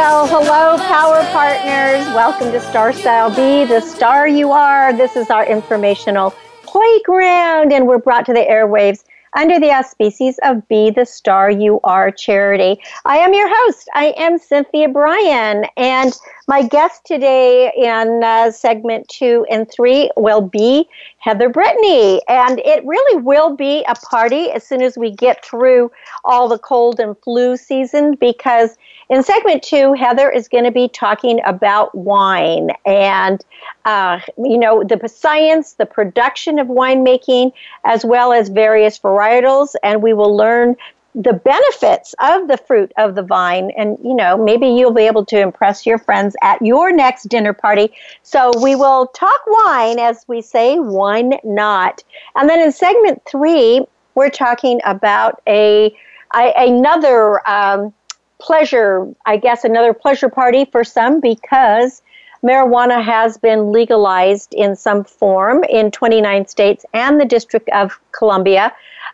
Well, hello, Power Partners. Welcome to Star Style. Be the star you are. This is our informational playground, and we're brought to the airwaves under the auspices of Be the Star You Are charity. I am your host. I am Cynthia Brian, and my guest today in uh, segment two and three will be Heather Brittany. And it really will be a party as soon as we get through all the cold and flu season because in segment two, Heather is going to be talking about wine and, uh, you know, the science, the production of winemaking, as well as various varietals. And we will learn the benefits of the fruit of the vine. And you know maybe you'll be able to impress your friends at your next dinner party. So we will talk wine as we say wine not. And then in segment three we're talking about a, a another um, pleasure, I guess, another pleasure party for some because marijuana has been legalized in some form in 29 states and the District of Columbia.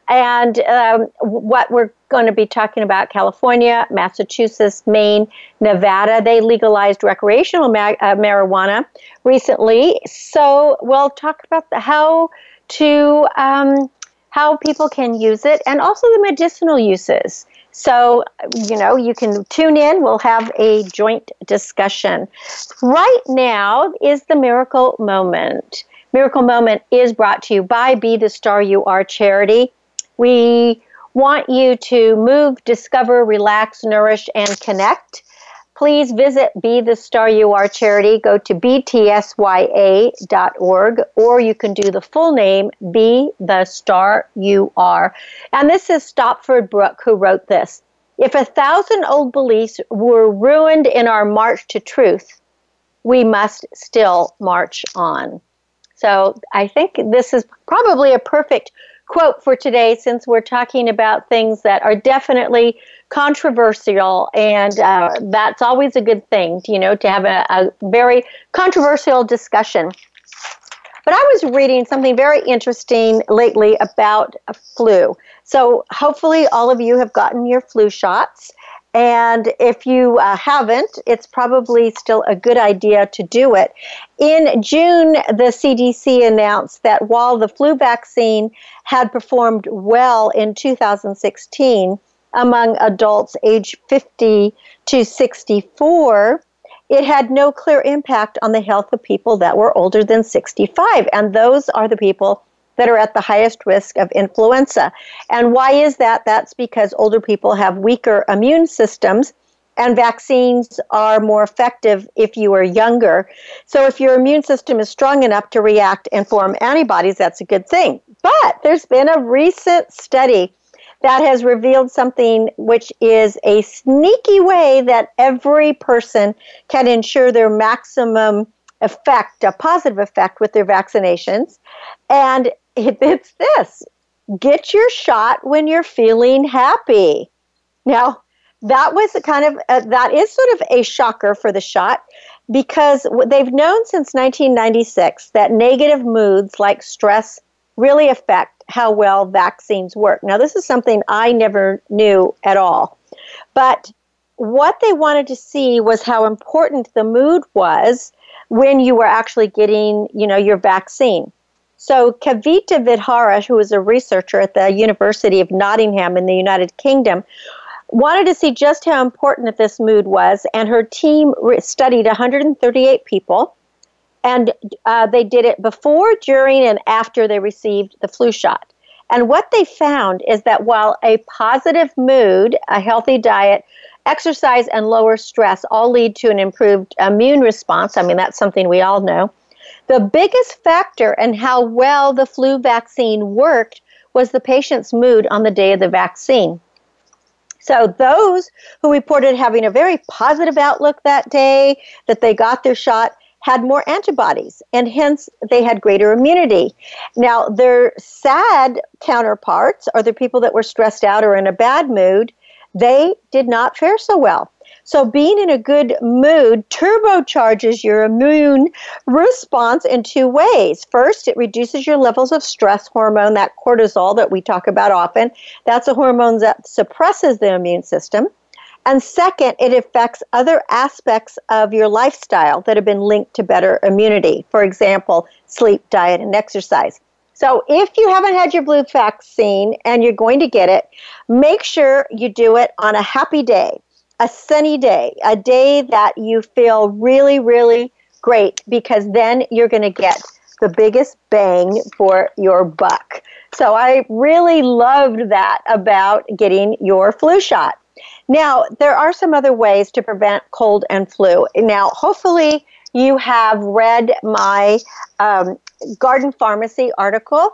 And um, what we're going to be talking about California, Massachusetts, Maine, Nevada, they legalized recreational ma- uh, marijuana recently. So we'll talk about the, how to. Um, how people can use it and also the medicinal uses. So, you know, you can tune in. We'll have a joint discussion. Right now is the miracle moment. Miracle Moment is brought to you by Be the Star You Are charity. We want you to move, discover, relax, nourish, and connect please visit Be the Star You Are charity. Go to btsya.org or you can do the full name, Be the Star You Are. And this is Stopford Brooke who wrote this. If a thousand old beliefs were ruined in our march to truth, we must still march on. So I think this is probably a perfect quote for today since we're talking about things that are definitely controversial and uh, that's always a good thing you know to have a, a very controversial discussion. But i was reading something very interesting lately about a flu. So hopefully all of you have gotten your flu shots and if you uh, haven't, it's probably still a good idea to do it. In June, the CDC announced that while the flu vaccine had performed well in 2016 among adults aged 50 to 64, it had no clear impact on the health of people that were older than 65. And those are the people that are at the highest risk of influenza. And why is that? That's because older people have weaker immune systems and vaccines are more effective if you are younger. So if your immune system is strong enough to react and form antibodies, that's a good thing. But there's been a recent study that has revealed something which is a sneaky way that every person can ensure their maximum effect, a positive effect with their vaccinations. And it's this get your shot when you're feeling happy. Now, that was kind of, uh, that is sort of a shocker for the shot because they've known since 1996 that negative moods like stress, really affect how well vaccines work. Now, this is something I never knew at all. But what they wanted to see was how important the mood was when you were actually getting, you know, your vaccine. So Kavita Vedhara, who is a researcher at the University of Nottingham in the United Kingdom, wanted to see just how important this mood was, and her team studied 138 people, and uh, they did it before, during, and after they received the flu shot. And what they found is that while a positive mood, a healthy diet, exercise, and lower stress all lead to an improved immune response, I mean, that's something we all know, the biggest factor in how well the flu vaccine worked was the patient's mood on the day of the vaccine. So those who reported having a very positive outlook that day, that they got their shot, had more antibodies and hence they had greater immunity. Now, their sad counterparts, are the people that were stressed out or in a bad mood, they did not fare so well. So, being in a good mood turbocharges your immune response in two ways. First, it reduces your levels of stress hormone, that cortisol that we talk about often. That's a hormone that suppresses the immune system. And second, it affects other aspects of your lifestyle that have been linked to better immunity. For example, sleep, diet, and exercise. So if you haven't had your flu vaccine and you're going to get it, make sure you do it on a happy day, a sunny day, a day that you feel really, really great because then you're going to get the biggest bang for your buck. So I really loved that about getting your flu shot. Now, there are some other ways to prevent cold and flu. Now, hopefully, you have read my um, garden pharmacy article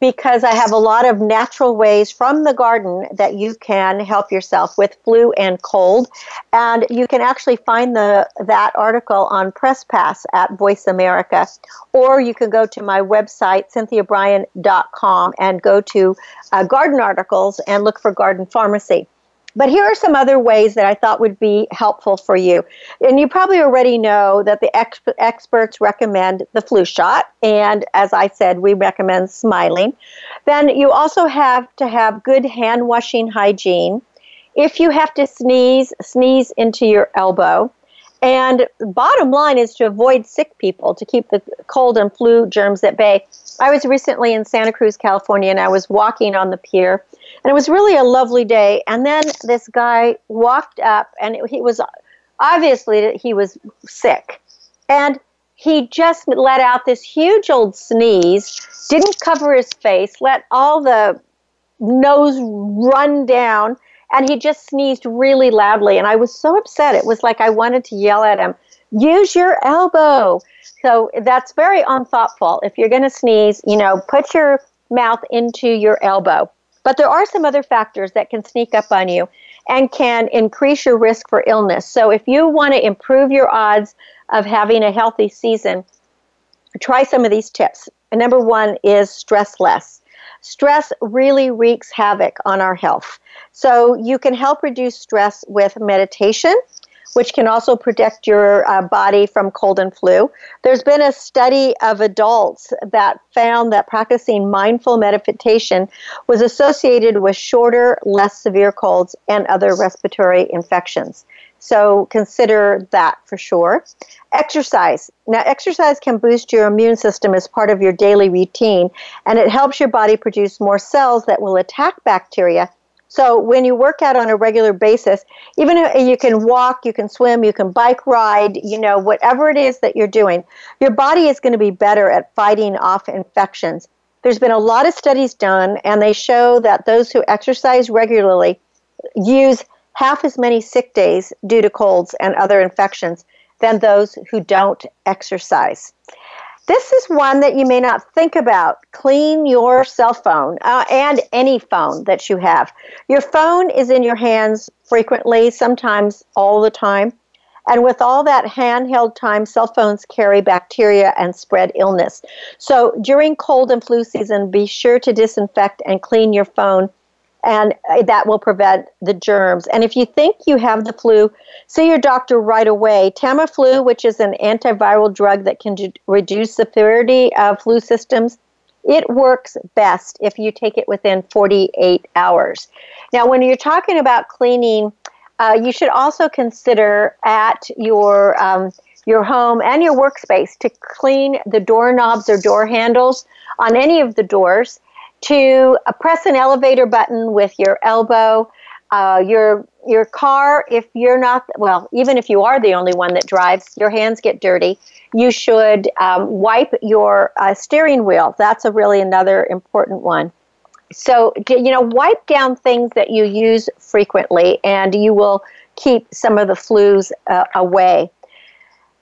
because I have a lot of natural ways from the garden that you can help yourself with flu and cold. And you can actually find the that article on Press Pass at Voice America, or you can go to my website, cynthiabrian.com, and go to uh, garden articles and look for garden pharmacy. But here are some other ways that I thought would be helpful for you. And you probably already know that the ex- experts recommend the flu shot. And as I said, we recommend smiling. Then you also have to have good hand washing hygiene. If you have to sneeze, sneeze into your elbow. And bottom line is to avoid sick people to keep the cold and flu germs at bay. I was recently in Santa Cruz, California, and I was walking on the pier, and it was really a lovely day. And then this guy walked up, and he was obviously he was sick, and he just let out this huge old sneeze, didn't cover his face, let all the nose run down, and he just sneezed really loudly. And I was so upset. It was like I wanted to yell at him, use your elbow. So that's very unthoughtful. If you're going to sneeze, you know, put your mouth into your elbow. But there are some other factors that can sneak up on you and can increase your risk for illness. So if you want to improve your odds of having a healthy season, try some of these tips. number one is stress less. Stress really wreaks havoc on our health. So you can help reduce stress with meditation which can also protect your uh, body from cold and flu. There's been a study of adults that found that practicing mindful meditation was associated with shorter, less severe colds and other respiratory infections. So consider that for sure. Exercise. Now, exercise can boost your immune system as part of your daily routine, and it helps your body produce more cells that will attack bacteria so when you work out on a regular basis, even if you can walk, you can swim, you can bike ride, you know, whatever it is that you're doing, your body is going to be better at fighting off infections. There's been a lot of studies done, and they show that those who exercise regularly use half as many sick days due to colds and other infections than those who don't exercise. This is one that you may not think about. Clean your cell phone uh, and any phone that you have. Your phone is in your hands frequently, sometimes all the time. And with all that handheld time, cell phones carry bacteria and spread illness. So during cold and flu season, be sure to disinfect and clean your phone and that will prevent the germs. And if you think you have the flu, see your doctor right away. Tamiflu, which is an antiviral drug that can reduce severity of flu symptoms, It works best if you take it within 48 hours. Now, when you're talking about cleaning, uh, you should also consider at your um, your home and your workspace to clean the doorknobs or door handles on any of the doors. To uh, press an elevator button with your elbow. Uh, your your car, if you're not well, even if you are the only one that drives, your hands get dirty. You should um, wipe your uh, steering wheel. That's a really another important one. So you know, wipe down things that you use frequently, and you will keep some of the flus uh, away.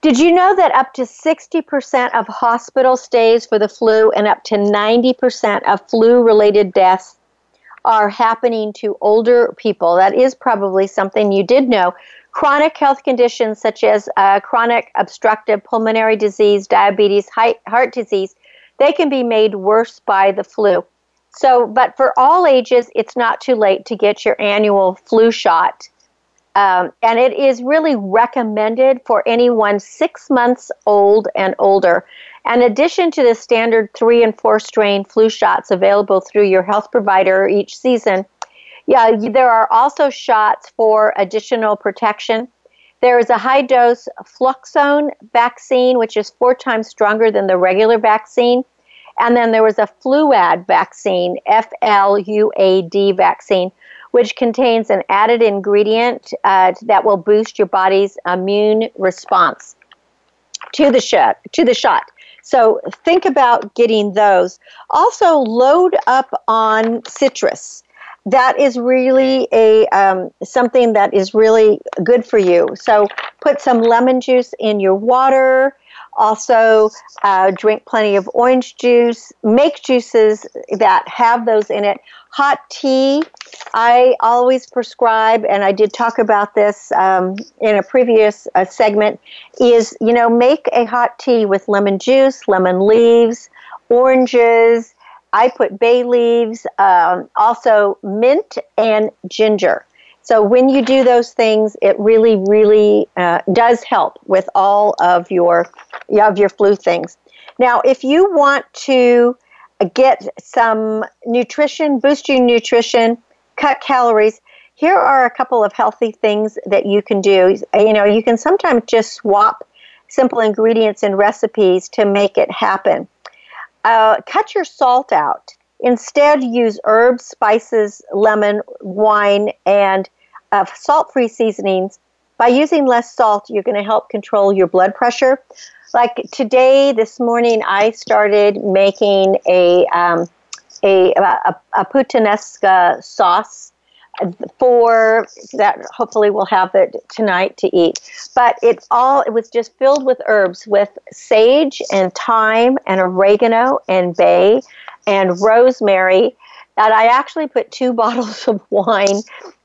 Did you know that up to 60% of hospital stays for the flu and up to 90% of flu related deaths are happening to older people? That is probably something you did know. Chronic health conditions such as uh, chronic obstructive pulmonary disease, diabetes, heart disease, they can be made worse by the flu. So, but for all ages, it's not too late to get your annual flu shot. Um, and it is really recommended for anyone six months old and older. In addition to the standard three and four strain flu shots available through your health provider each season, yeah, there are also shots for additional protection. There is a high dose Fluzone vaccine, which is four times stronger than the regular vaccine. And then there was a Fluad vaccine, F L U A D vaccine, which contains an added ingredient uh, that will boost your body's immune response to the shot. To the shot. So think about getting those. Also, load up on citrus. That is really a um, something that is really good for you. So put some lemon juice in your water. Also, uh, drink plenty of orange juice. Make juices that have those in it. Hot tea, I always prescribe, and I did talk about this um, in a previous uh, segment, is, you know, make a hot tea with lemon juice, lemon leaves, oranges. I put bay leaves, um, also mint and ginger. So when you do those things, it really, really uh, does help with all of your of your flu things. Now, if you want to get some nutrition, boost your nutrition, cut calories, here are a couple of healthy things that you can do. You know, you can sometimes just swap simple ingredients in recipes to make it happen. Uh, cut your salt out. Instead, use herbs, spices, lemon, wine, and uh, salt free seasonings. By using less salt, you're going to help control your blood pressure. Like today, this morning, I started making a, um, a, a, a puttanesca sauce for that hopefully we'll have it tonight to eat but it all it was just filled with herbs with sage and thyme and oregano and bay and rosemary And i actually put two bottles of wine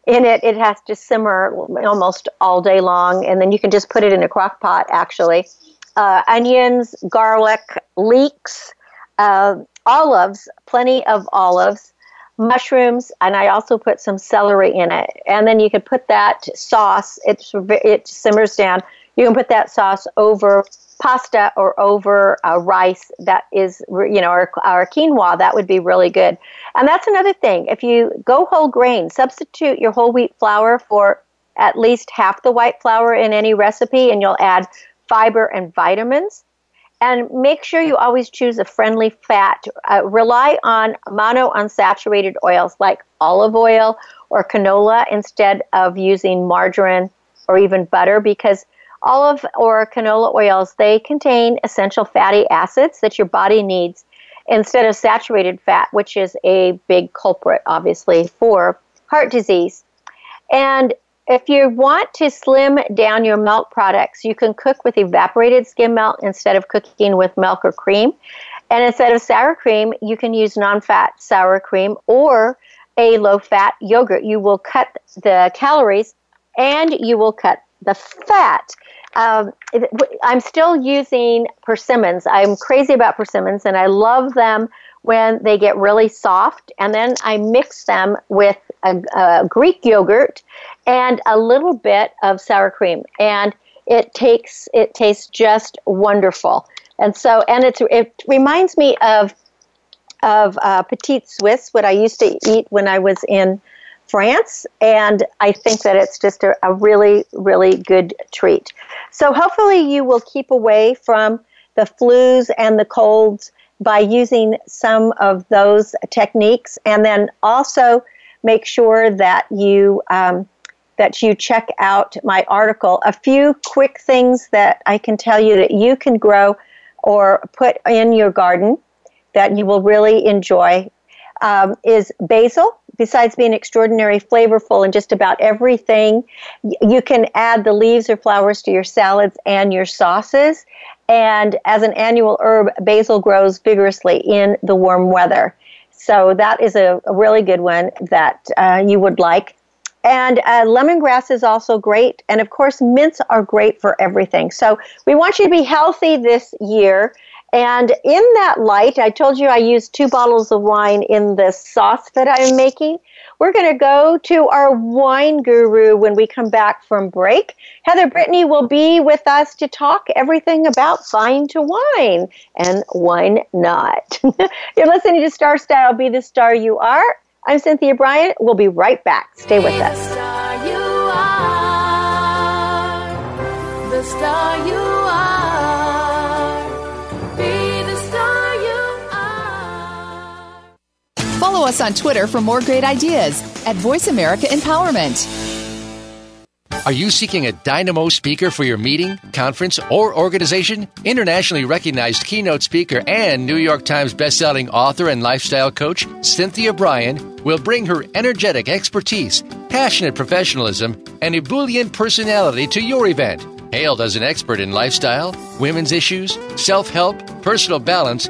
in it. It has to simmer almost all day long and then you can just put it in a crock pot actually. Uh, onions garlic leeks uh, olives plenty of olives mushrooms and i also put some celery in it. And then you can put that sauce it's it simmers down. You can put that sauce over pasta or over uh, rice that is, you know, our, quinoa, that would be really good. And that's another thing. If you go whole grain, substitute your whole wheat flour for at least half the white flour in any recipe, and you'll add fiber and vitamins. And make sure you always choose a friendly fat. Uh, rely on monounsaturated oils like olive oil or canola instead of using margarine or even butter because olive or canola oils, they contain essential fatty acids that your body needs instead of saturated fat, which is a big culprit, obviously, for heart disease. And if you want to slim down your milk products, you can cook with evaporated skim milk instead of cooking with milk or cream. And instead of sour cream, you can use non fat sour cream or a low fat yogurt. You will cut the calories and you will cut the fat. Um, I'm still using persimmons. I'm crazy about persimmons, and I love them when they get really soft. And then I mix them with a, a Greek yogurt and a little bit of sour cream, and it takes it tastes just wonderful. And so, and it's it reminds me of of uh, Petite Suisse, what I used to eat when I was in France, and I think that it's just a, a really, really good treat. So hopefully you will keep away from the flus and the colds by using some of those techniques, and then also make sure that you um, that you check out my article. A few quick things that I can tell you that you can grow or put in your garden that you will really enjoy um, is basil. Besides being extraordinary flavorful in just about everything, you can add the leaves or flowers to your salads and your sauces. And as an annual herb, basil grows vigorously in the warm weather. So that is a, a really good one that uh, you would like. And uh, lemongrass is also great. And of course, mints are great for everything. So we want you to be healthy this year. And in that light, I told you I used two bottles of wine in the sauce that I'm making. We're going to go to our wine guru when we come back from break. Heather Brittany will be with us to talk everything about fine to wine and wine not. You're listening to Star Style Be the Star You Are. I'm Cynthia Brian. We'll be right back. Stay with us. Us on Twitter for more great ideas at Voice America Empowerment. Are you seeking a dynamo speaker for your meeting, conference, or organization? Internationally recognized keynote speaker and New York Times bestselling author and lifestyle coach Cynthia Brian will bring her energetic expertise, passionate professionalism, and ebullient personality to your event. Hailed as an expert in lifestyle, women's issues, self help, personal balance,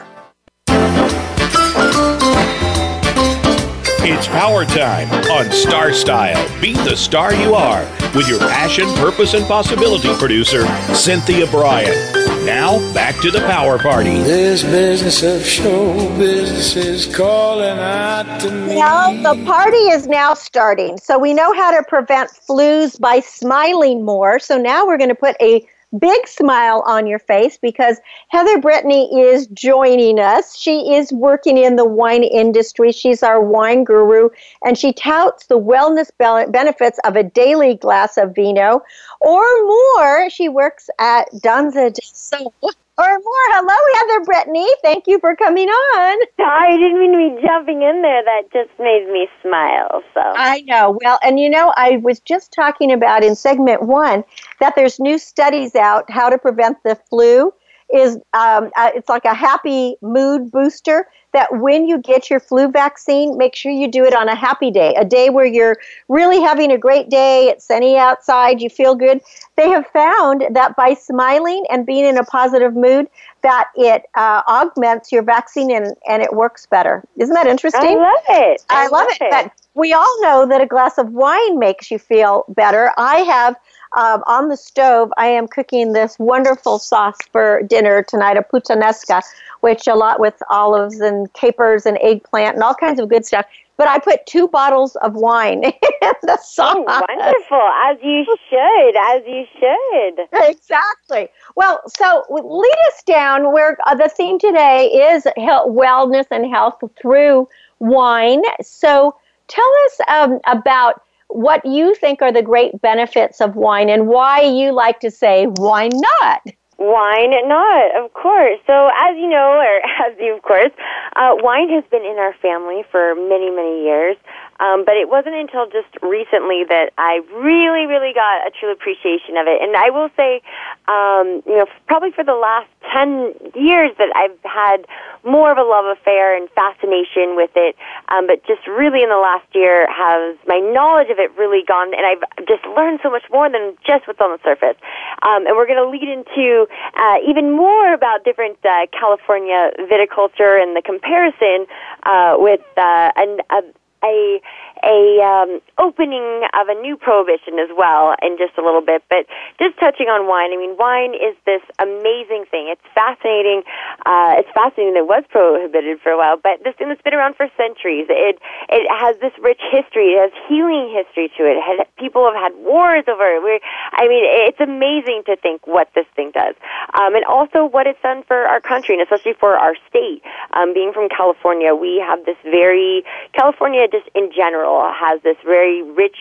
It's power time on Star Style. Be the star you are with your passion, purpose, and possibility producer, Cynthia Brian. Now, back to the power party. This business of show business is calling out to me. Well, the party is now starting. So we know how to prevent flus by smiling more. So now we're going to put a big smile on your face because Heather Brittany is joining us. She is working in the wine industry. She's our wine guru, and she touts the wellness benefits of a daily glass of vino or more. She works at Danza del Sol or more. Hello, Heather Brittany. Thank you for coming on. I didn't mean to be jumping in there. That just made me smile. So I know. Well, and you know, I was just talking about in segment one that there's new studies out how to prevent the flu. Is um, uh, it's like a happy mood booster that when you get your flu vaccine, make sure you do it on a happy day, a day where you're really having a great day, it's sunny outside, you feel good. They have found that by smiling and being in a positive mood, that it uh, augments your vaccine and, and it works better. Isn't that interesting? I love it. I, I love, love it. it. But we all know that a glass of wine makes you feel better. I have um, on the stove, I am cooking this wonderful sauce for dinner tonight, a puttanesca, which a lot with olives and capers and eggplant and all kinds of good stuff. But I put two bottles of wine in the sauce. Oh, wonderful, as you should, as you should. Exactly. Well, so lead us down where uh, the theme today is health, wellness and health through wine. So tell us um, about what you think are the great benefits of wine and why you like to say why not Wine not, of course. So, as you know, or as you, of course, uh, wine has been in our family for many, many years. Um, but it wasn't until just recently that I really, really got a true appreciation of it. And I will say, um, you know, probably for the last 10 years that I've had more of a love affair and fascination with it. Um, but just really in the last year has my knowledge of it really gone, and I've just learned so much more than just what's on the surface. Um, and we're going to lead into uh, even more about different uh, California viticulture and the comparison uh, with uh, an, a, a a um, opening of a new prohibition as well in just a little bit. But just touching on wine, I mean, wine is this amazing thing. It's fascinating. Uh, it's fascinating that it was prohibited for a while, but this thing that's been around for centuries. It it has this rich history. It has healing history to it. it had, people have had wars over it. We're, I mean, it's amazing to think what this thing does, um, and also what it's done for our country, and especially for our state. Um, being from California, we have this very California just in general has this very rich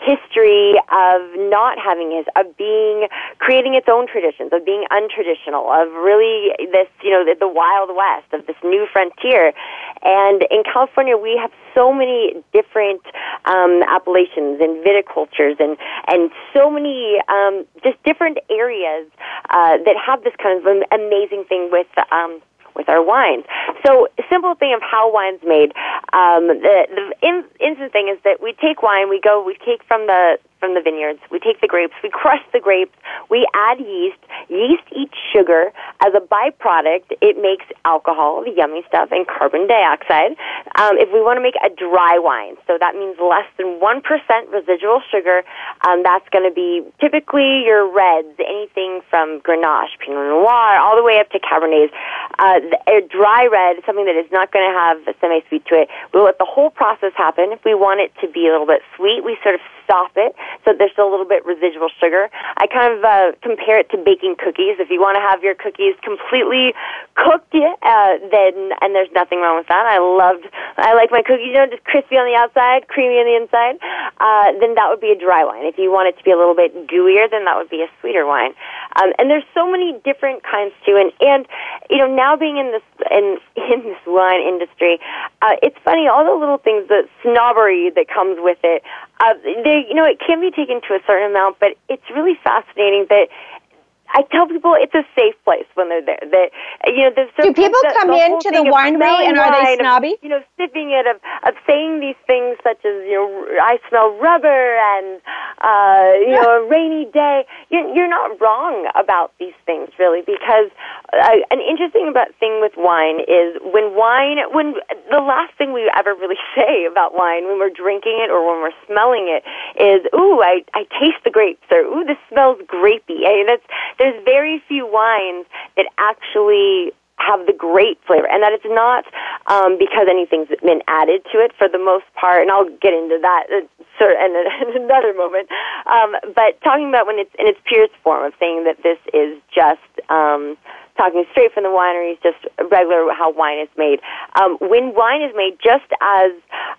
history of not having his, of being, creating its own traditions, of being untraditional, of really this, you know, the, the Wild West, of this new frontier. And in California, we have so many different um, appellations and viticultures and, and so many um, just different areas uh, that have this kind of amazing thing with um, with our wines. So, simple thing of how wine's made. Um, the the in, instant thing is that we take wine, we go, we take from the from the vineyards. We take the grapes, we crush the grapes, we add yeast. Yeast eats sugar. As a byproduct, it makes alcohol, the yummy stuff, and carbon dioxide. Um, if we want to make a dry wine, so that means less than 1% residual sugar, um, that's going to be typically your reds, anything from Grenache, Pinot Noir, all the way up to Cabernets. Uh, a dry red, something that is not going to have a semi-sweet to it, we'll let the whole process happen. If we want it to be a little bit sweet, we sort of stop it so there's still a little bit residual sugar. I kind of uh, compare it to baking cookies. If you want to have your cookies completely cooked, uh, then and there's nothing wrong with that. I loved, I like my cookies, you know, just crispy on the outside, creamy on the inside. Uh, then that would be a dry wine. If you want it to be a little bit gooier, then that would be a sweeter wine. Um, and there's so many different kinds too. And and you know, now being in this in in this wine industry, uh, it's funny all the little things, the snobbery that comes with it. Uh, they, you know, it can be taken to a certain amount, but it's really fascinating that I tell people it's a safe place when they're there. That you know, there's do people the, come the into the winery and are they snobby? Of, you know, sipping it of of saying these things such as you know, I smell rubber and uh, you know, a rainy day. You're, you're not wrong about these things really because uh, an interesting about thing with wine is when wine when the last thing we ever really say about wine when we're drinking it or when we're smelling it is ooh I I taste the grapes or ooh this smells grapey. I mean, that's there's very few wines that actually have the grape flavor, and that it's not um, because anything's been added to it for the most part. And I'll get into that uh, sort in another moment. Um, but talking about when it's in its purest form of saying that this is just um, talking straight from the wineries, just regular how wine is made. Um, when wine is made, just as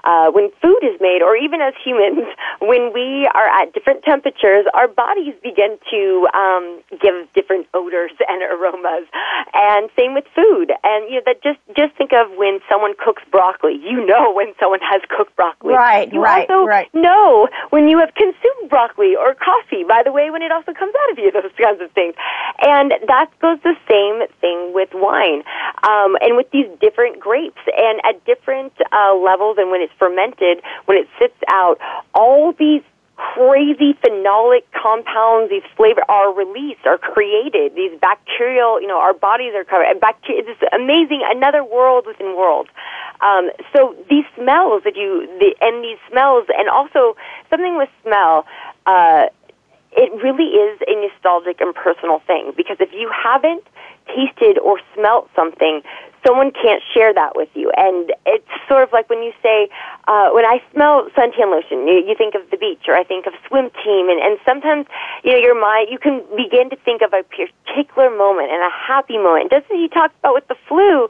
uh, when food is made, or even as humans, when we are at different temperatures, our bodies begin to um, give different odors and aromas. And same with food. And you know that just just think of when someone cooks broccoli. You know when someone has cooked broccoli. Right. You right. Also right. know when you have consumed broccoli or coffee. By the way, when it also comes out of you, those kinds of things. And that goes the same same thing with wine, um, and with these different grapes, and at different uh, levels, and when it's fermented, when it sits out, all these crazy phenolic compounds, these flavor are released, are created. These bacterial, you know, our bodies are covered. And bacteria, it's amazing, another world within worlds. Um, so these smells that you, the, and these smells, and also something with smell. Uh, it really is a nostalgic and personal thing because if you haven't tasted or smelt something, someone can't share that with you. And it's sort of like when you say, uh, when I smell suntan lotion, you, you think of the beach, or I think of swim team, and, and sometimes, you know, your mind, you can begin to think of a particular moment and a happy moment. Just as you talked about with the flu,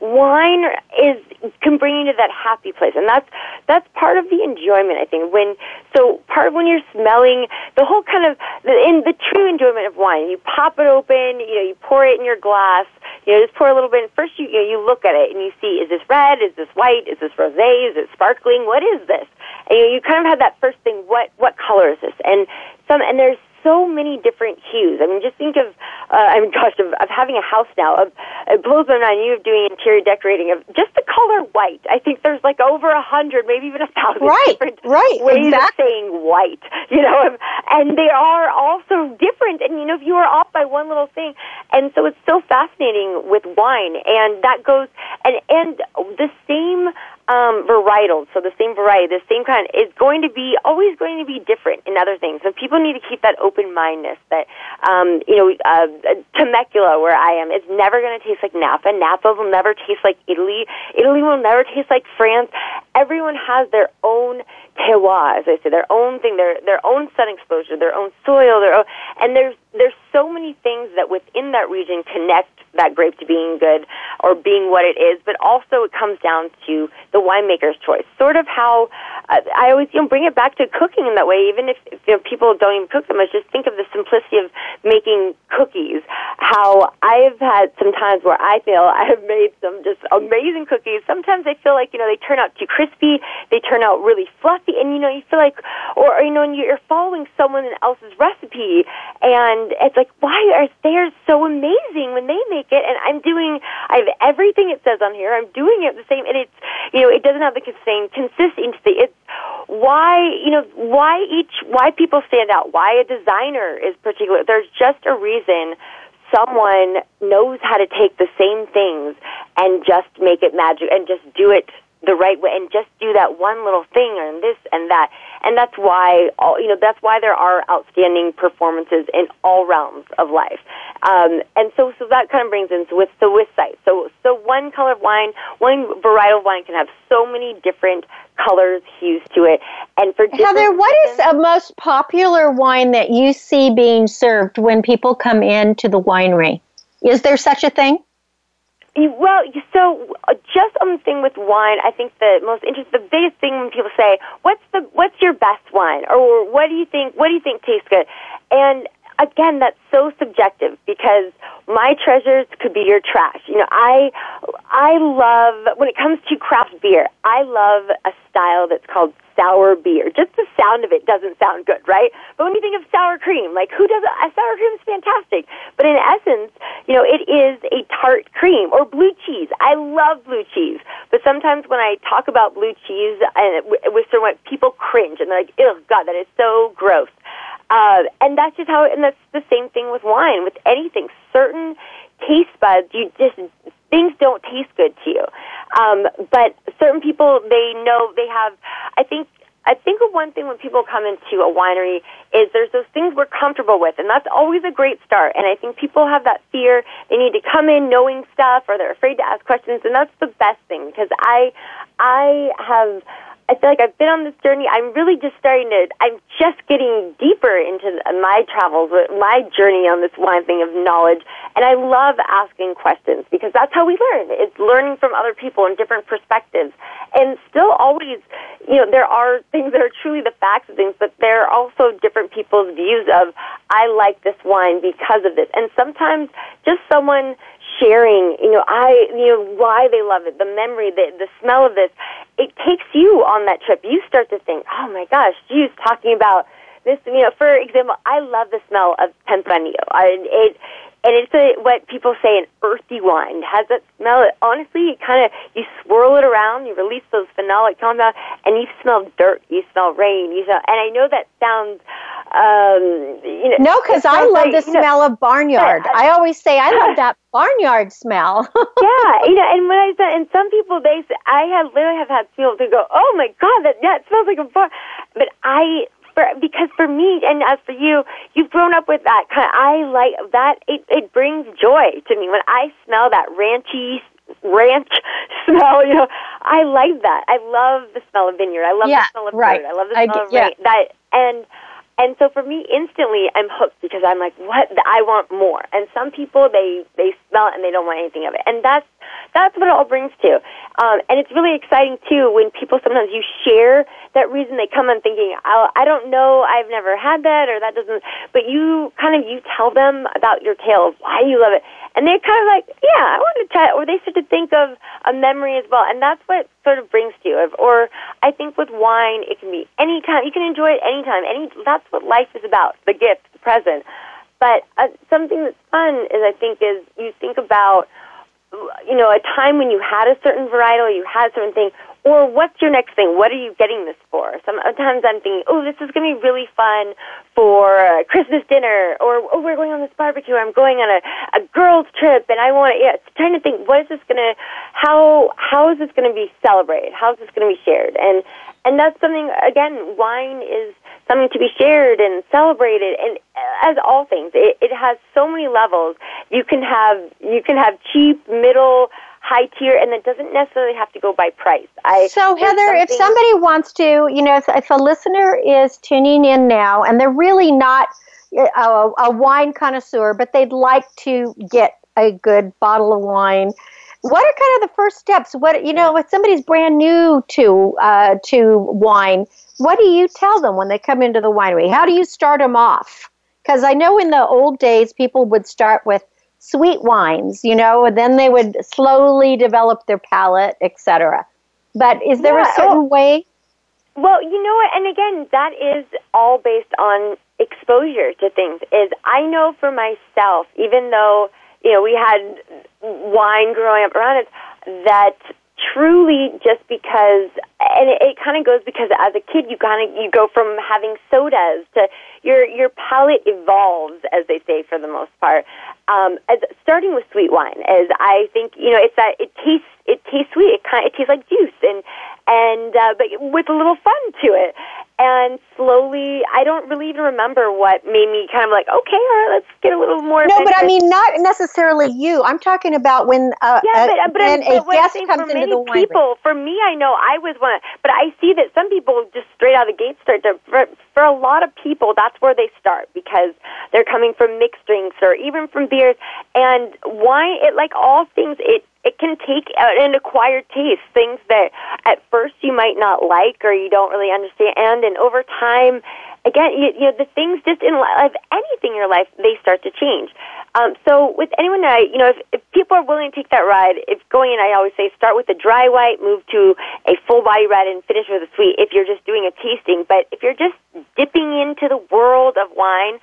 wine is can bring you to that happy place, and that's that's part of the enjoyment. I think when so part of when you're smelling the whole kind of the, in the true enjoyment of wine, you pop it open, you know, you pour it in your glass, you know, just pour a little bit. And first, you you, know, you look at it and you see is this red, is this white, is this rosé, is it sparkling? What is this? And you, know, you kind of have that first thing. What what color is this? And some and there's so many different hues. I mean, just think of, uh, I mean, gosh, of, of having a house now. Of, it blows my mind. You of doing interior decorating of just the color white. I think there's like over a hundred, maybe even a thousand right, different right, ways exactly. of saying white. You know, and they are all so different. And you know, if you are off by one little thing, and so it's so fascinating with wine, and that goes and and the same um, varietals, so the same variety, the same kind, is going to be always going to be different in other things. So people need to keep that open mindedness. That um, you know, uh, Temecula, where I am, is never going to taste like Napa. Napa will never taste like Italy. Italy will never taste like France. Everyone has their own terroir, as I say, their own thing, their their own sun exposure, their own soil, their own, and there's there's so many things that within that region connect that grape to being good or being what it is, but also it comes down to the winemaker's choice. Sort of how uh, I always you know bring it back to cooking in that way. Even if, if you know, people don't even cook them, I just think of the simplicity of making cookies. How I've had some times where I feel I have made some just amazing cookies. Sometimes I feel like you know they turn out too crispy, they turn out really fluffy, and you know you feel like, or, or you know, you're following someone else's recipe, and it's like why are they are so amazing when they make it, and I'm doing I have everything it says on here. I'm doing it the same, and it's you know it doesn't have the same consistency. It's why you know why each why people stand out, why a designer is particular. There's just a reason someone knows how to take the same things and just make it magic and just do it the right way and just do that one little thing and this and that. And that's why all you know that's why there are outstanding performances in all realms of life. Um, and so so that kind of brings in with the with sight. So so one color of wine one varietal of wine can have so many different colors hues to it. And for Heather what is a most popular wine that you see being served when people come into the winery? Is there such a thing well, so uh, just on the thing with wine, I think the most interesting, the biggest thing when people say, "What's the what's your best wine?" or "What do you think? What do you think tastes good?" and again, that's so subjective because my treasures could be your trash. You know, I I love when it comes to craft beer. I love a style that's called sour beer. Just the sound of it doesn't sound good, right? But when you think of sour cream, like who does a sour cream is fantastic. But in essence, you know, it is a tart cream or blue cheese. I love blue cheese. But sometimes when I talk about blue cheese and with certain people cringe and they're like, "Oh God, that is so gross." Uh, and that's just how, and that's the same thing with wine, with anything. Certain taste buds, you just, things don't taste good to you. Um, but certain people, they know they have, I think, I think one thing when people come into a winery is there's those things we're comfortable with, and that's always a great start. And I think people have that fear they need to come in knowing stuff, or they're afraid to ask questions, and that's the best thing because I, I have I feel like I've been on this journey. I'm really just starting to, I'm just getting deeper into my travels, uh, my journey on this wine thing of knowledge. And I love asking questions because that's how we learn. It's learning from other people and different perspectives. And still always, you know, there are things that are truly the facts of things, but there are also different people's views of, I like this wine because of this. And sometimes just someone sharing, you know, I, you know, why they love it, the memory, the, the smell of this, it takes you on that trip. You start to think, oh my gosh, she's talking about this, you know, for example, I love the smell of Tempranillo. I, it, and it's a, what people say an earthy wine. It has that smell. It, honestly, it kind of you swirl it around, you release those phenolic compounds, and you smell dirt, you smell rain, you smell. And I know that sounds, um, you know, no, because I love like, the smell know, of barnyard. Yeah, I always say I love that barnyard smell. yeah, you know, and when I said, and some people they, say, I have literally have had people to go, oh my god, that that smells like a barn. But I for because for me and as for you, you've grown up with that kind. Of, I like that. It it brings joy to me when I smell that ranchy ranch smell. You know, I like that. I love the smell of vineyard. I love yeah, the smell of right. bird. I love the smell I, of yeah. rain. That and And so for me, instantly, I'm hooked because I'm like, what? I want more. And some people, they they smell it and they don't want anything of it. And that's that's what it all brings to. Um, and it's really exciting too when people sometimes you share that reason they come in thinking, I, I don't know, I've never had that, or that doesn't. But you kind of you tell them about your tale of why you love it, and they're kind of like, yeah, I want to try. Or they start to think of a memory as well, and that's what sort of brings to you. Or I think with wine, it can be any time. You can enjoy it anytime. Any that's what life is about: the gift, the present. But uh, something that's fun is, I think, is you think about you know, a time when you had a certain varietal, you had a certain thing, or what's your next thing? What are you getting this for? Sometimes I'm thinking, oh, this is going to be really fun for Christmas dinner, or oh, we're going on this barbecue, I'm going on a, a girls trip, and I want to, yeah, trying to think, what is this going to, how, how is this going to be celebrated? How is this going to be shared? And, and that's something, again, wine is, something to be shared and celebrated and as all things it, it has so many levels you can have you can have cheap middle high tier and it doesn't necessarily have to go by price I, so heather if somebody wants to you know if, if a listener is tuning in now and they're really not a, a wine connoisseur but they'd like to get a good bottle of wine what are kind of the first steps what you know if somebody's brand new to uh, to wine what do you tell them when they come into the winery? How do you start them off? Because I know in the old days people would start with sweet wines, you know, and then they would slowly develop their palate, etc. But is there yeah, a certain well, way? Well, you know what, and again, that is all based on exposure to things. Is I know for myself, even though you know we had wine growing up around us, that truly just because and it, it kind of goes because as a kid you kind of you go from having sodas to your your palate evolves as they say for the most part. Um as starting with sweet wine as i think you know it's that it tastes it tastes sweet. It kind it tastes like juice and and uh, but with a little fun to it and slowly i don't really even remember what made me kind of like okay all right let's get a little more no but i mean not necessarily you. I'm talking about when uh, yeah, but, but, when but a guest comes for into many the people for me i know i was one but i see that some people just straight out of the gate start to for, for a lot of people that's where they start because they're coming from mixed drinks or even from beers. And wine it like all things it it can take an acquired taste, things that at first you might not like or you don't really understand, and over time, again, you, you know, the things just in life, anything in your life, they start to change. Um, so with anyone that I, you know, if, if people are willing to take that ride, if going in, I always say start with a dry white, move to a full body red, and finish with a sweet. If you're just doing a tasting, but if you're just dipping into the world of wine,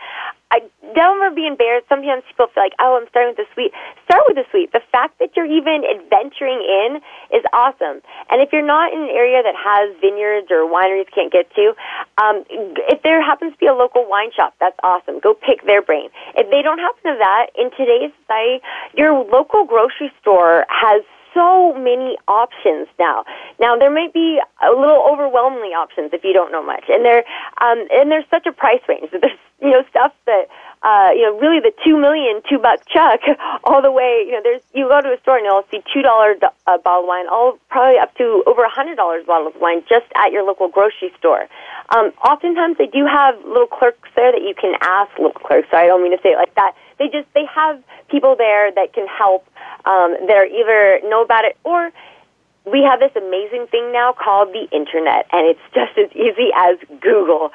I don't ever be embarrassed. Sometimes people feel like, oh, I'm starting with the sweet. Start with the sweet. The fact that you're even adventuring in is awesome. And if you're not in an area that has vineyards or wineries can't get to, um, if there happens to be a local wine shop, that's awesome. Go pick their brain. If they don't happen to that, in today's society, your local grocery store has so many options now. Now there might be a little overwhelmingly options if you don't know much, and there um, and there's such a price range. There's you know stuff that uh, you know really the two million two buck chuck all the way. You know there's you go to a store and you'll see two dollar uh, bottle of wine, all probably up to over a hundred dollars bottle of wine just at your local grocery store. Um, oftentimes they do have little clerks there that you can ask local clerks. So I don't mean to say it like that. They just they have people there that can help um, that are either know about it or we have this amazing thing now called the internet, and it's just as easy as Google.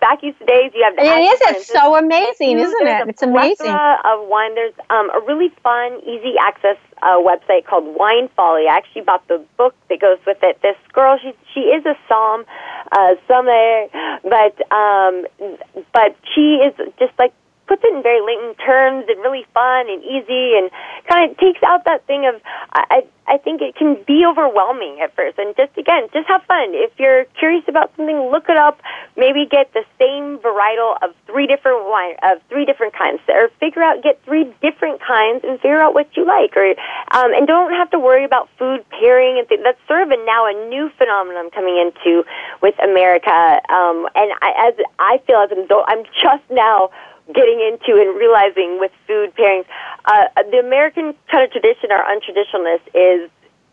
Back used days, you have. It is. It's so amazing, isn't it? It's amazing. Of wine. There's um, a really fun, easy access uh, website called Wine Folly. I actually bought the book that goes with it. This girl, she she is a psalm, uh, sommelier, but um, but she is just like puts it in very Layton terms and really fun and easy and kind of takes out that thing of I I think it can be overwhelming at first. And just again just have fun. If you're curious about something look it up. Maybe get the same varietal of three different wine of three different kinds or figure out get three different kinds and figure out what you like. Or um, and don't have to worry about food pairing and things. that's sort of a, now a new phenomenon coming into with America. Um, and I, as I feel as an adult I'm just now getting into and realizing with food pairings. Uh, the American kind of tradition, or untraditionalness, is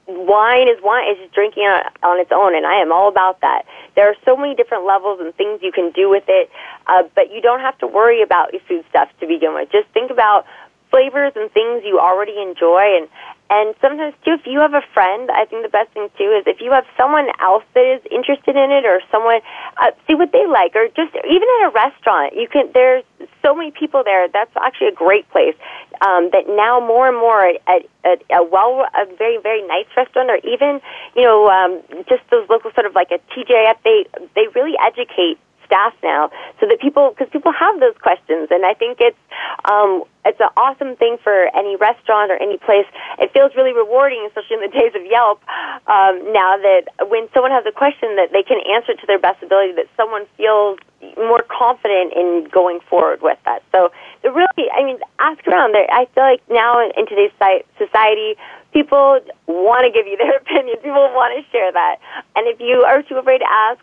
wine is wine. is just drinking on, on its own, and I am all about that. There are so many different levels and things you can do with it, uh, but you don't have to worry about your food stuff to begin with. Just think about flavors and things you already enjoy and and sometimes too if you have a friend i think the best thing too is if you have someone else that is interested in it or someone uh, see what they like or just even at a restaurant you can there's so many people there. That's actually a great place um, that now more and more at, at a well a very very nice restaurant or even you know um, just those local sort of like a TGIF they they really educate staff now so that people because people have those questions and I think it's um, it's an awesome thing for any restaurant or any place. It feels really rewarding, especially in the days of Yelp, um, now that when someone has a question that they can answer to their best ability, that someone feels more confident in going forward with that. So the really, I mean, ask around. There, I feel like now in, in today's society, people want to give you their opinion. People want to share that, and if you are too afraid to ask,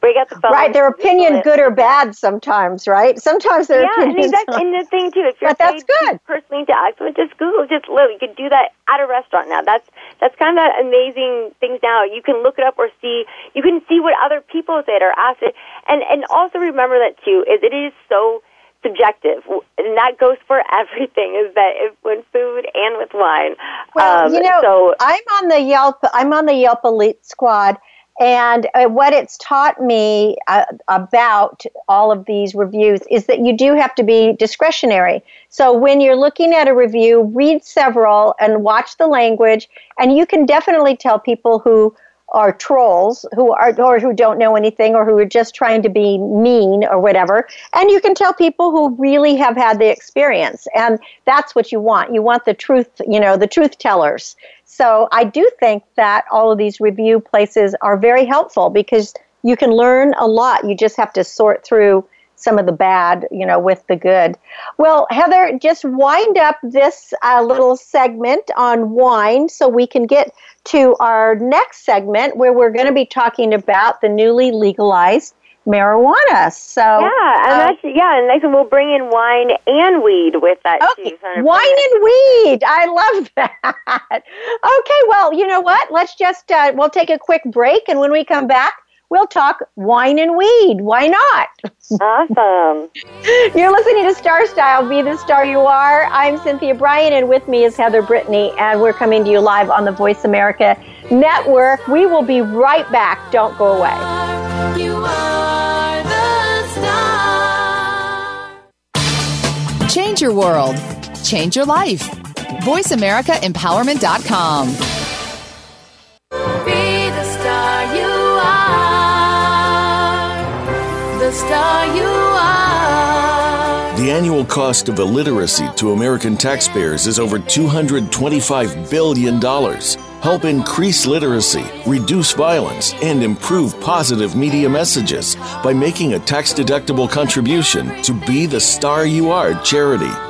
break out the phone. Right, their opinion, good or bad, sometimes. Right, sometimes their yeah, opinion. Yeah, and, exactly. and the thing too, if you're but that's good. personally to just Google, just look. You could do that at a restaurant now. That's that's kind of that amazing things now. You can look it up or see. You can see what other people said or asked it, and and also remember that too is it is so subjective, and that goes for everything. Is that if, when food and with wine? Well, um, you know, so, I'm on the Yelp. I'm on the Yelp Elite Squad, and uh, what it's taught me uh, about all of these reviews is that you do have to be discretionary. So when you're looking at a review, read several and watch the language, and you can definitely tell people who are trolls who are or who don't know anything or who are just trying to be mean or whatever. And you can tell people who really have had the experience and that's what you want. You want the truth you know the truth tellers. So I do think that all of these review places are very helpful because you can learn a lot. You just have to sort through some of the bad, you know, with the good. Well, Heather, just wind up this uh, little segment on wine so we can get to our next segment where we're going to be talking about the newly legalized marijuana. So yeah, and uh, that's yeah, and next we'll bring in wine and weed with that okay. too. Wine and weed, I love that. okay, well, you know what? Let's just uh, we'll take a quick break, and when we come back, we'll talk wine and weed. Why not? Awesome. You're listening to Star Style, Be the Star You Are. I'm Cynthia Brian, and with me is Heather Brittany, and we're coming to you live on the Voice America Network. We will be right back. Don't go away. Change your world. Change your life. VoiceAmericaEmpowerment.com. The star you are. The annual cost of illiteracy to American taxpayers is over $225 billion. Help increase literacy, reduce violence, and improve positive media messages by making a tax deductible contribution to Be the Star You Are charity.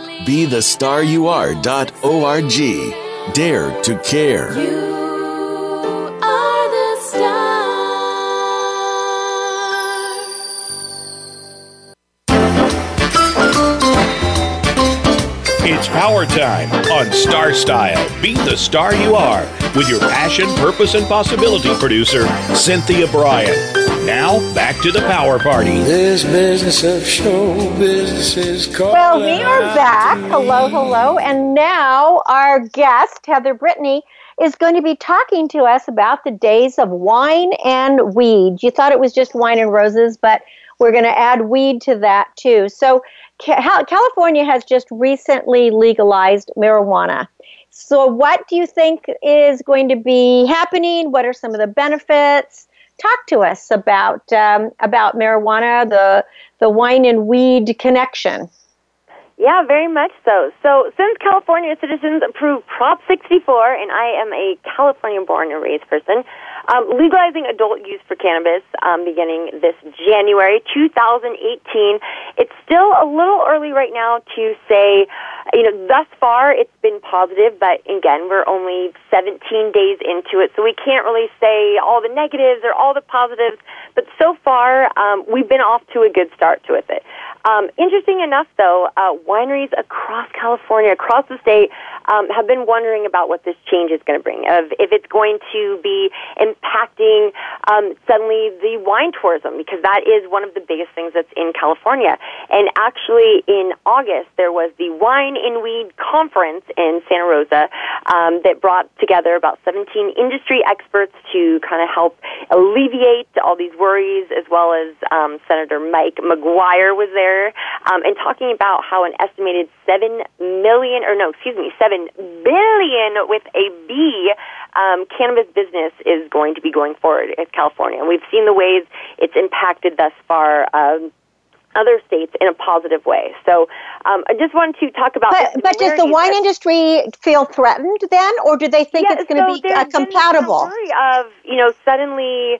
BeTheStarYouAre.org. Dare to care. It's power time on Star Style. Be the star you are with your passion, purpose, and possibility producer, Cynthia Brian. Now, back to the power party. This business of show business is called. Well, we are back. Hello, hello. And now our guest, Heather Brittany, is going to be talking to us about the days of wine and weed. You thought it was just wine and roses, but we're going to add weed to that too. So, California has just recently legalized marijuana. So, what do you think is going to be happening? What are some of the benefits? Talk to us about um, about marijuana, the the wine and weed connection. Yeah, very much so. So, since California citizens approved Prop 64, and I am a California born and raised person, um, legalizing adult use for cannabis um, beginning this January 2018, it's still a little early right now to say, you know, thus far it's been positive, but again, we're only 17 days into it, so we can't really say all the negatives or all the positives, but so far um, we've been off to a good start with it. Um, interesting enough, though, uh, wineries across California, across the state, um, have been wondering about what this change is going to bring. Of if it's going to be impacting um, suddenly the wine tourism, because that is one of the biggest things that's in California. And actually, in August, there was the Wine in Weed conference in Santa Rosa um, that brought together about 17 industry experts to kind of help alleviate all these worries, as well as um, Senator Mike McGuire was there, um, and talking about how an estimated 7 million, or no, excuse me, 7 billion with a B um, cannabis business is going to be going forward in California. And we've seen the ways it's impacted thus far. Um, other states in a positive way. So um, I just wanted to talk about. But, but does the wine industry feel threatened then, or do they think yeah, it's going to so be uh, been compatible? a worry of you know suddenly,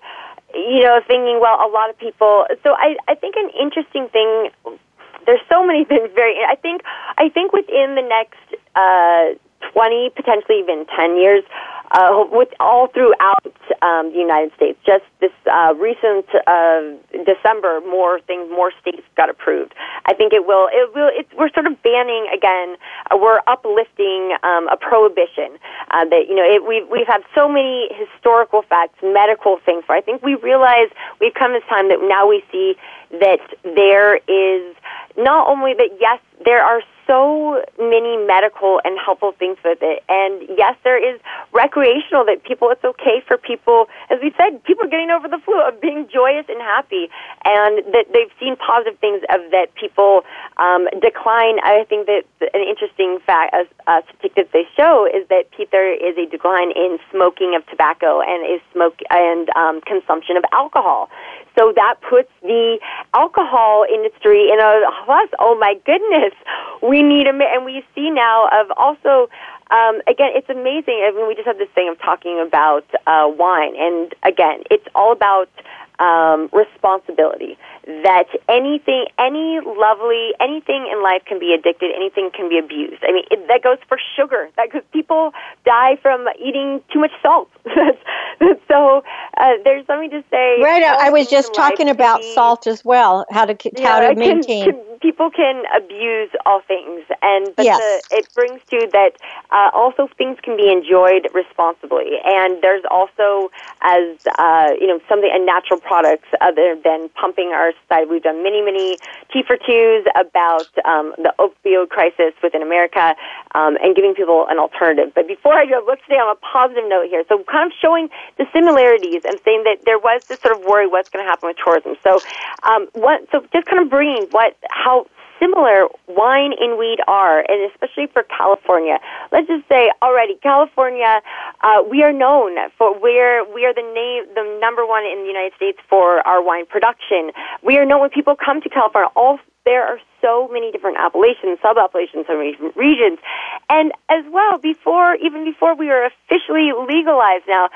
you know, thinking well, a lot of people. So I I think an interesting thing. There's so many things. Very. I think I think within the next. Uh, 20, potentially even 10 years, uh, with all throughout um, the United States. Just this uh, recent uh, December, more things, more states got approved. I think it will. It will. It's, we're sort of banning again. Uh, we're uplifting um, a prohibition uh, that you know. It, we've we've had so many historical facts, medical things. Where I think we realize we've come this time that now we see that there is not only that yes, there are so many medical and helpful things with it. And yes, there is recreational that people, it's okay for people, as we said, people are getting over the flu of being joyous and happy. And that they've seen positive things of that people um, decline. I think that an interesting fact, a, a statistic they show is that there is a decline in smoking of tobacco and is smoke and um, consumption of alcohol. So that puts the alcohol industry in a plus. Oh my goodness, we need a and we see now of also. Um, again, it's amazing. I mean, we just have this thing of talking about uh, wine, and again, it's all about um, responsibility. That anything, any lovely, anything in life can be addicted. Anything can be abused. I mean, it, that goes for sugar. That goes, people die from eating too much salt. so uh, there's something to say. Right. I was just talking about be- salt as well. How to how to it can- maintain. can- people can abuse all things, and but Yes. the, it brings to that uh, also things can be enjoyed responsibly, and there's also as uh, you know something a natural products other than pumping our side. We've done many many T for twos about um, the opioid crisis within America um, and giving people an alternative. But before I go, let's stay on a positive note here. So kind of showing the similarities and saying that there was this sort of worry what's going to happen with tourism. So um, what? So just kind of bringing what how similar wine and weed are, and especially for California. Let's just say already, California, uh, we are known for we're we are the name the number one in the United States for our wine production. We are known when people come to California. All there are so many different appellations, sub appellations, many regions, and as well before even before we are officially legalized now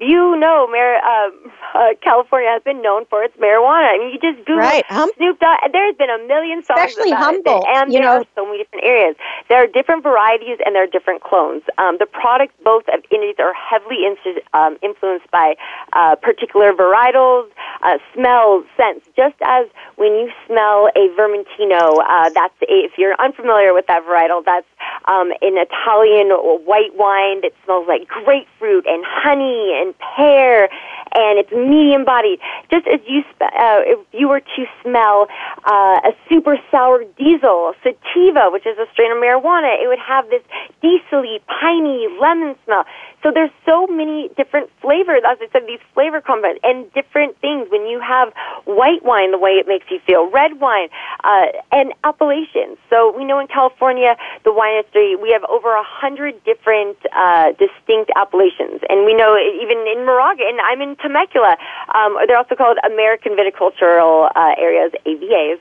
you know, Mar- uh, uh, California has been known for its marijuana. I mean, you just Google Right, hum- Snoop Dogg. There's been a million songs Especially about Humboldt, it, and you there know. are so many different areas. There are different varieties and there are different clones. Um, the products, both of Indies, are heavily in- um, influenced by uh, particular varietals, uh, smells, scents. Just as when you smell a Vermentino, uh, that's a, if you're unfamiliar with that varietal, that's um, an Italian white wine that smells like grapefruit and honey and pear, and it's medium bodied. Just as you, uh, if you were to smell uh, a super sour diesel sativa, which is a strain of marijuana, it would have this diesely, piney lemon smell. So there's so many different flavors, as I said, these flavor combos and different things. When you have white wine, the way it makes you feel, red wine, uh, and appellations. So we know in California, the wine industry, we have over a hundred different uh, distinct appellations, and we know even in Moraga, and I'm in Temecula, Um, they're also called American Viticultural uh, Areas, AVAs.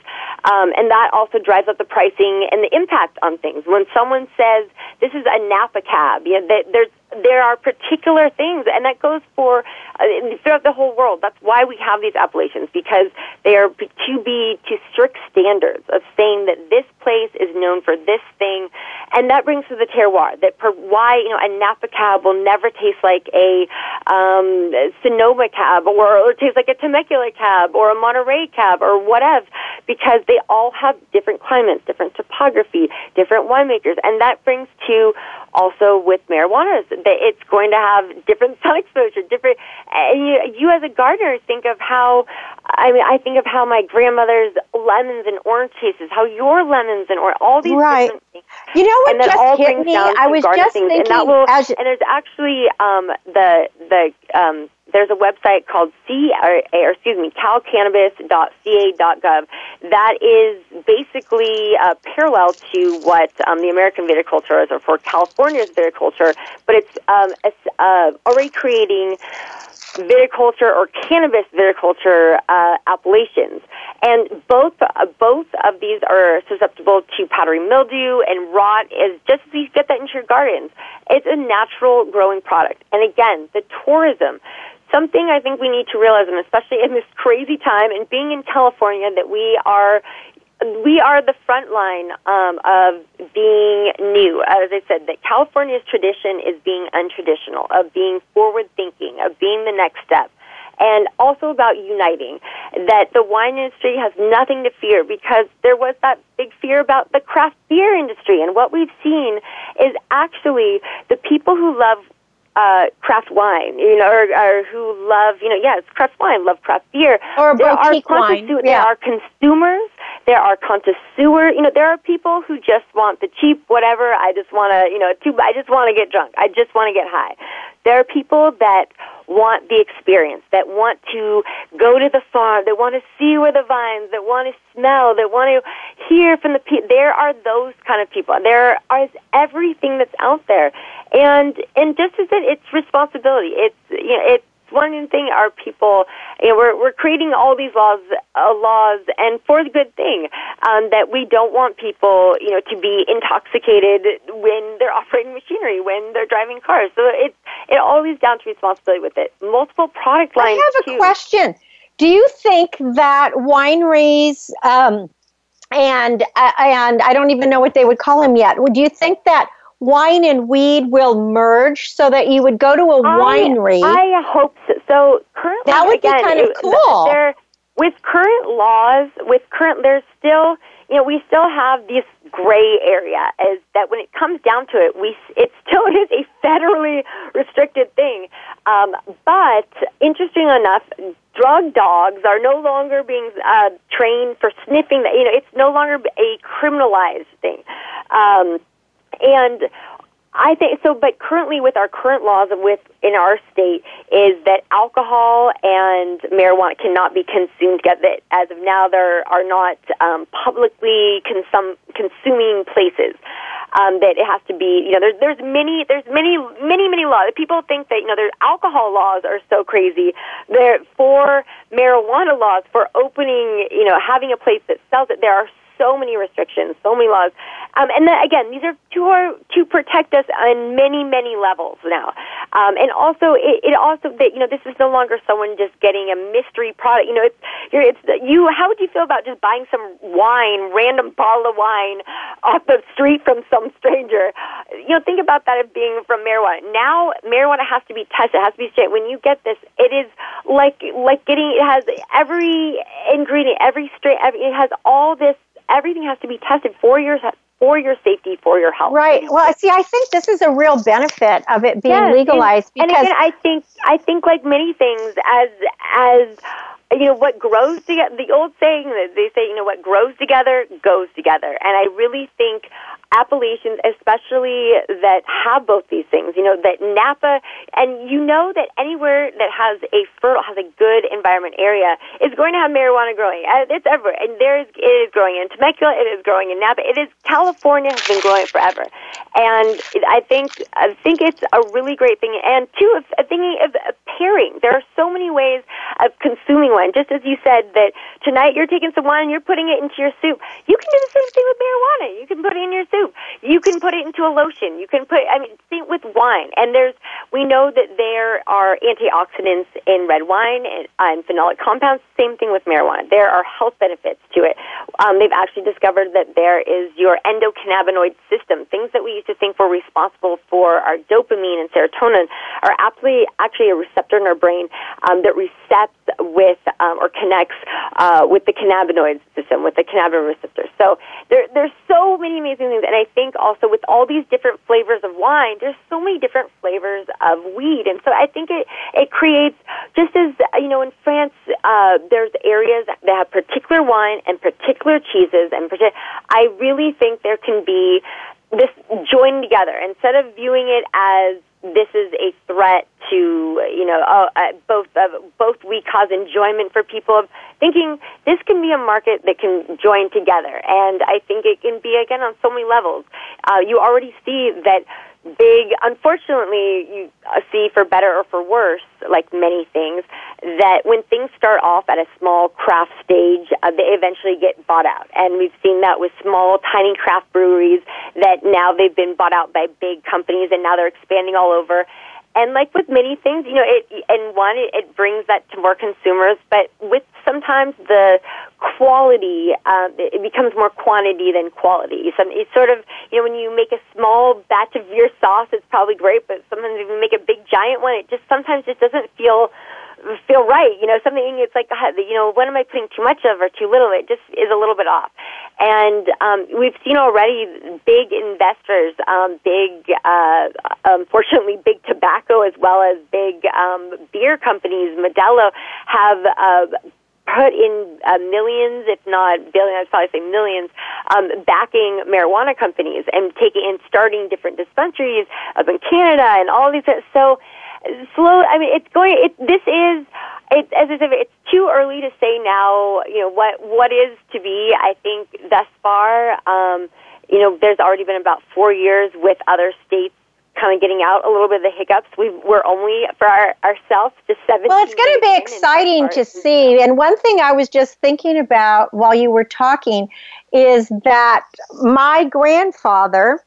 Um, and that also drives up the pricing and the impact on things. When someone says, this is a Napa cab, you know, there's there are particular things, and that goes for uh, throughout the whole world. That's why we have these appellations because they are to be to strict standards of saying that this place is known for this thing, and that brings to the terroir. That for why you know a Napa cab will never taste like a um, Sonoma cab, or, or taste like a Temecula cab, or a Monterey cab, or whatever, because they all have different climates, different topography, different winemakers, and that brings to also with marijuana that it's going to have different sun exposure, different. And you, you as a gardener think of how, I mean, I think of how my grandmother's lemons and orange tastes, how your lemons and or all these right. different things. You know what and just all hit me? I was just things, thinking and that will, as and there's actually um, the the um, there's a website called C or, or excuse me calcannabis.ca.gov that is basically uh, parallel to what um, the American viticulture is, or for California's viticulture, but it's um, it's uh, already creating viticulture or cannabis viticulture uh, appellations. And both uh, both of these are susceptible to powdery mildew and rot. Is just as you get that into your gardens, it's a natural growing product. And again, the tourism. Something I think we need to realize, and especially in this crazy time, and being in California, that we are we are the front line um, of being new. As I said, that California's tradition is being untraditional, of being forward thinking, of being the next step. And also about uniting, that the wine industry has nothing to fear because there was that big fear about the craft beer industry. And what we've seen is actually the people who love uh, craft wine, you know, or, or who love, you know, yeah, it's craft wine, love craft beer. Or there are wine, yeah. There are consumers. There are connoisseur. You know, there are people who just want the cheap whatever. I just want to, you know, too. I just want to get drunk. I just want to get high. There are people that want the experience, that want to go to the farm, that want to see where the vines, that want to smell, that want to hear from the people. There are those kind of people. There is everything that's out there, and and just as it, it's responsibility. It's you know it's one thing our people you know we're we're creating all these laws uh, laws and for the good thing um, that we don't want people you know to be intoxicated when they're operating machinery when they're driving cars so it's it always down to responsibility with it multiple product lines I have a too. question. Do you think that wineries um, and uh, and I don't even know what they would call them yet? Would you think that wine and weed will merge so that you would go to a winery? I, I hope so. So currently, That would be kind of it- cool. There, with current laws, with current, there's still, you know, we still have this gray area. Is that when it comes down to it, we it still is a federally restricted thing. Um, but interesting enough, drug dogs are no longer being uh, trained for sniffing. That you know, it's no longer a criminalized thing. Um, and I think so, but currently with our current laws with in our state is that alcohol and marijuana cannot be consumed together. As of now, there are not um, publicly consum- consuming places. Um, that it has to be, you know, there's there's many there's many many many laws. People think that you know their alcohol laws are so crazy. There for marijuana laws for opening, you know, having a place that sells it. There are so many restrictions, so many laws. Um, and then again, these are to to protect us on many many levels now. Um, and also, it, it also that you know this is no longer someone just getting a mystery product. You know, it's you're, it's you. How would you feel about just buying some wine, random bottle of wine off the street from some stranger? You know, think about that as being from marijuana. Now, marijuana has to be tested. It has to be straight. When you get this, it is like like getting. It has every ingredient, every strain. Every, it has all this everything has to be tested for your for your safety, for your health. Right. Well, I see, I think this is a real benefit of it being Yes, legalized and, because and again, I think I think like many things, as as you know, what grows together. The old saying that they say, you know, what grows together goes together, and I really think appellations, especially that have both these things, you know, that Napa, and you know that anywhere that has a fertile, has a good environment area is going to have marijuana growing. Uh, It's everywhere, and there is it is growing in Temecula, it is growing in Napa, it is California has been growing forever, and I think I think it's a really great thing. And two, thinking of pairing, there are so many ways of consuming wine. Just as you said that tonight you're taking some wine and you're putting it into your soup. You can do the same thing with marijuana. You can put it in your soup. You can put it into a lotion. You can put, I mean, same with wine. And there's, we know that there are antioxidants in red wine and, uh, and phenolic compounds. Same thing with marijuana. There are health benefits to it. Um, they've actually discovered that there is your endocannabinoid system. Things that we used to think were responsible for our dopamine and serotonin are actually actually a receptor in our brain um, that recepts with um, or connects uh, with the cannabinoid system, with the cannabinoid receptor. So there, there's so many amazing things, and I think also with all these different flavors of wine, there's so many different flavors of weed, and so I think it it creates just as you know in France, uh, there's areas that have particular wine and particular cheeses, and I really think there can be this joined together instead of viewing it as this is a threat to you know uh, uh, both uh, both we cause enjoyment for people of thinking this can be a market that can join together and I think it can be again on so many levels. Uh, you already see that big, unfortunately, you uh, see for better or for worse, like many things, that when things start off at a small craft stage, uh, they eventually get bought out. And we've seen that with small, tiny craft breweries that now they've been bought out by big companies and now they're expanding all over and like with many things, you know, it and one it, it brings that to more consumers, but with sometimes the quality, um, it becomes more quantity than quality. Some it's sort of you know when you make a small batch of your sauce, it's probably great, but sometimes if you make a big giant one, it just sometimes just doesn't feel feel right. You know, something it's like, you know, what am I putting too much of or too little? It just is a little bit off. And um, we've seen already big investors, um, big, uh, unfortunately, big tobacco as well as big um, beer companies. Modelo have. Uh, put in uh, millions, if not billions, I'd probably say millions, um, backing marijuana companies and taking and starting different dispensaries up in Canada and all these. So slow. I mean, it's going. It, this is. It, as I said, it's too early to say now. You know what what is to be. I think thus far, um, you know, there's already been about four years with other states kind of getting out a little bit of the hiccups. we we're only for our, ourselves just seven. Well, it's going to be exciting to see. And one thing I was just thinking about while you were talking is that my grandfather,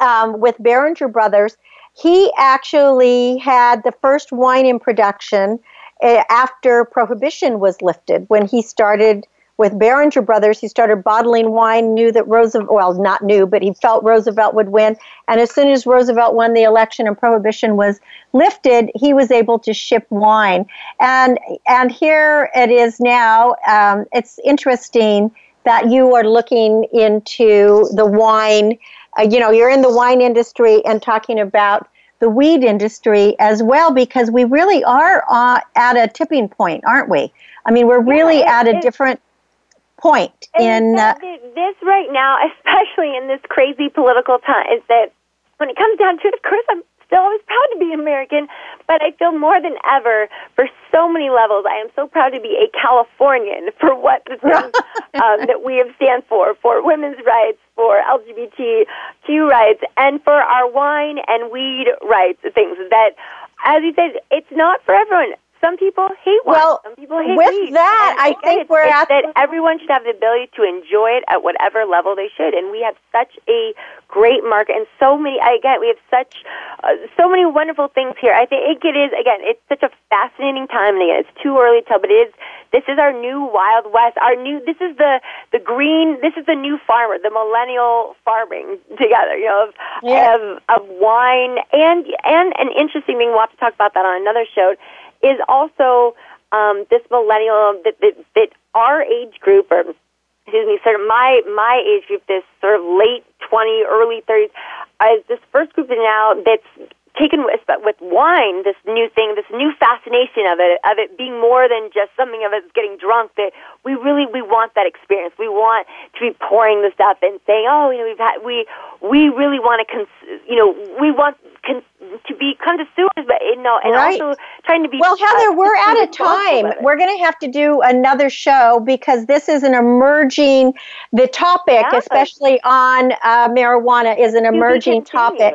um, with Beringer Brothers, he actually had the first wine in production uh, after prohibition was lifted when he started with Beringer Brothers. He started bottling wine, knew that Roosevelt, well, not knew, but he felt Roosevelt would win. And as soon as Roosevelt won the election and prohibition was lifted, he was able to ship wine. And, and here it is now. Um, it's interesting that you are looking into the wine uh, you know, you're in the wine industry and talking about the weed industry as well because we really are uh, at a tipping point, aren't we? I mean, we're really yeah, at a different point in uh, this right now, especially in this crazy political time, is that when it comes down to it, of course, I'm still always proud to be American, but I feel more than ever for so many levels. I am so proud to be a Californian for what the things um, that we have stand for, for women's rights, for LGBTQ rights, and for our wine and weed rights, things that, as you said, it's not for everyone. Some people hate wine. Well, some people hate with weed. that, and I think it's, we're it's at that everyone should have the ability to enjoy it at whatever level they should, and we have such a great market and so many. Again, we have such uh, so many wonderful things here. I think it is again. It's such a fascinating time, and again, it's too early to tell, but it is. This is our new Wild West. Our new. This is the the green. This is the new farmer, the millennial farming together. You know, of Yeah. of, of wine and and an interesting thing. We'll have to talk about that on another show is also um, this millennial that, that that our age group or excuse me, sort of my my age group, this sort of late twenty, early thirties, is this first group now that's taken with, with wine, this new thing, this new fascination of it, of it being more than just something of us getting drunk. That we really we want that experience. We want to be pouring the stuff and saying, oh, you know, we've had we we really want to, cons- you know, we want con- to be connoisseurs, but you know, and Right. also trying to be. Well, Heather, uh, we're out of time. We're going to have to do another show because this is an emerging, the topic, Yeah. especially on uh, marijuana, is an emerging topic.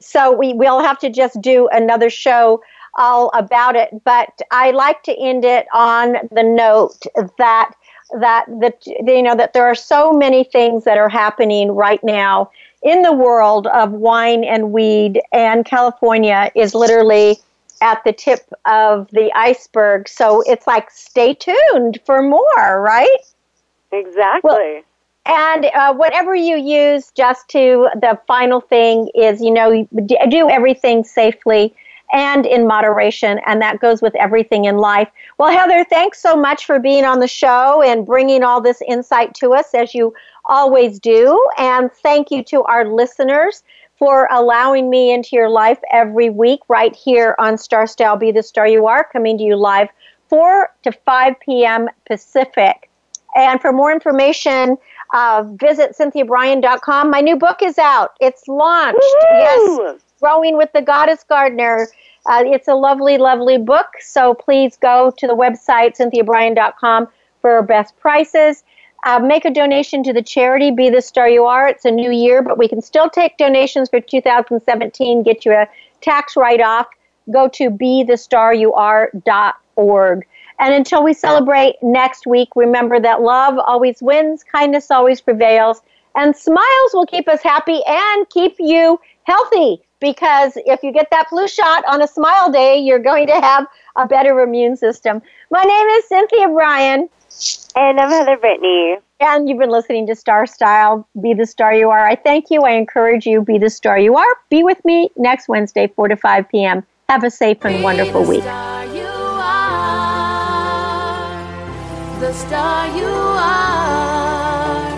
So we will have to just do another show all about it. But I like to end it on the note that that that you know that there are so many things that are happening right now in the world of wine and weed, and California is literally at the tip of the iceberg. So it's like stay tuned for more, right? Exactly. Well, and uh, whatever you use, just to the final thing is, you know, do everything safely and in moderation, and that goes with everything in life. Well, Heather, thanks so much for being on the show and bringing all this insight to us as you always do. And thank you to our listeners for allowing me into your life every week right here on Star Style Be the Star You Are, coming to you live 4 to 5 p.m. Pacific. And for more information, uh, visit cynthiabrian.com. My new book is out. It's launched. Woo-hoo! Yes. Growing with the Goddess Gardener. Uh, it's a lovely, lovely book. So please go to the website, cynthiabrian.com, for best prices. Uh, make a donation to the charity Be the Star You Are. It's a new year, but we can still take donations for 2017. Get you a tax write off. Go to bethestaryouare.org. And until we celebrate next week, remember that love always wins, kindness always prevails, and smiles will keep us happy and keep you healthy. Because if you get that flu shot on a smile day, you're going to have a better immune system. My name is Cynthia Brian. And I'm Heather Brittany. And you've been listening to Star Style, Be the Star You Are. I thank you. I encourage you, be the star you are. Be with me next Wednesday, 4 to 5 p.m. Have a safe and wonderful week. The star you are.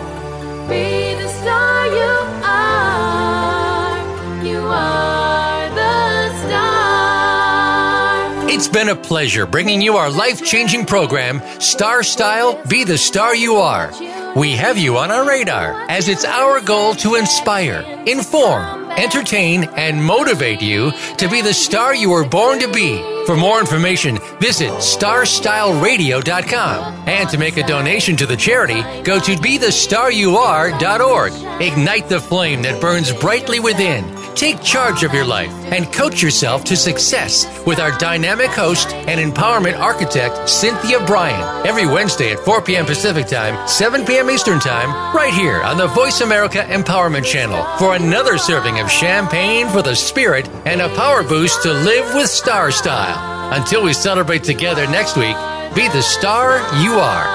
Be the star you are. You are the star. It's been a pleasure bringing you our life changing program, Star Style Be the Star You Are. We have you on our radar as it's our goal to inspire, inform, entertain, and motivate you to be the star you were born to be. For more information, visit starstyleradio.com. And to make a donation to the charity, go to bethestaryouare.org. Ignite the flame that burns brightly within. Take charge of your life and coach yourself to success with our dynamic host and empowerment architect, Cynthia Brian, every Wednesday at 4 p.m. Pacific Time, 7 p.m. Eastern Time, right here on the Voice America Empowerment Channel for another serving of champagne for the spirit and a power boost to live with star style. Until we celebrate together next week, be the star you are.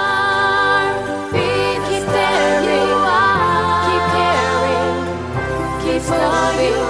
Keep daring,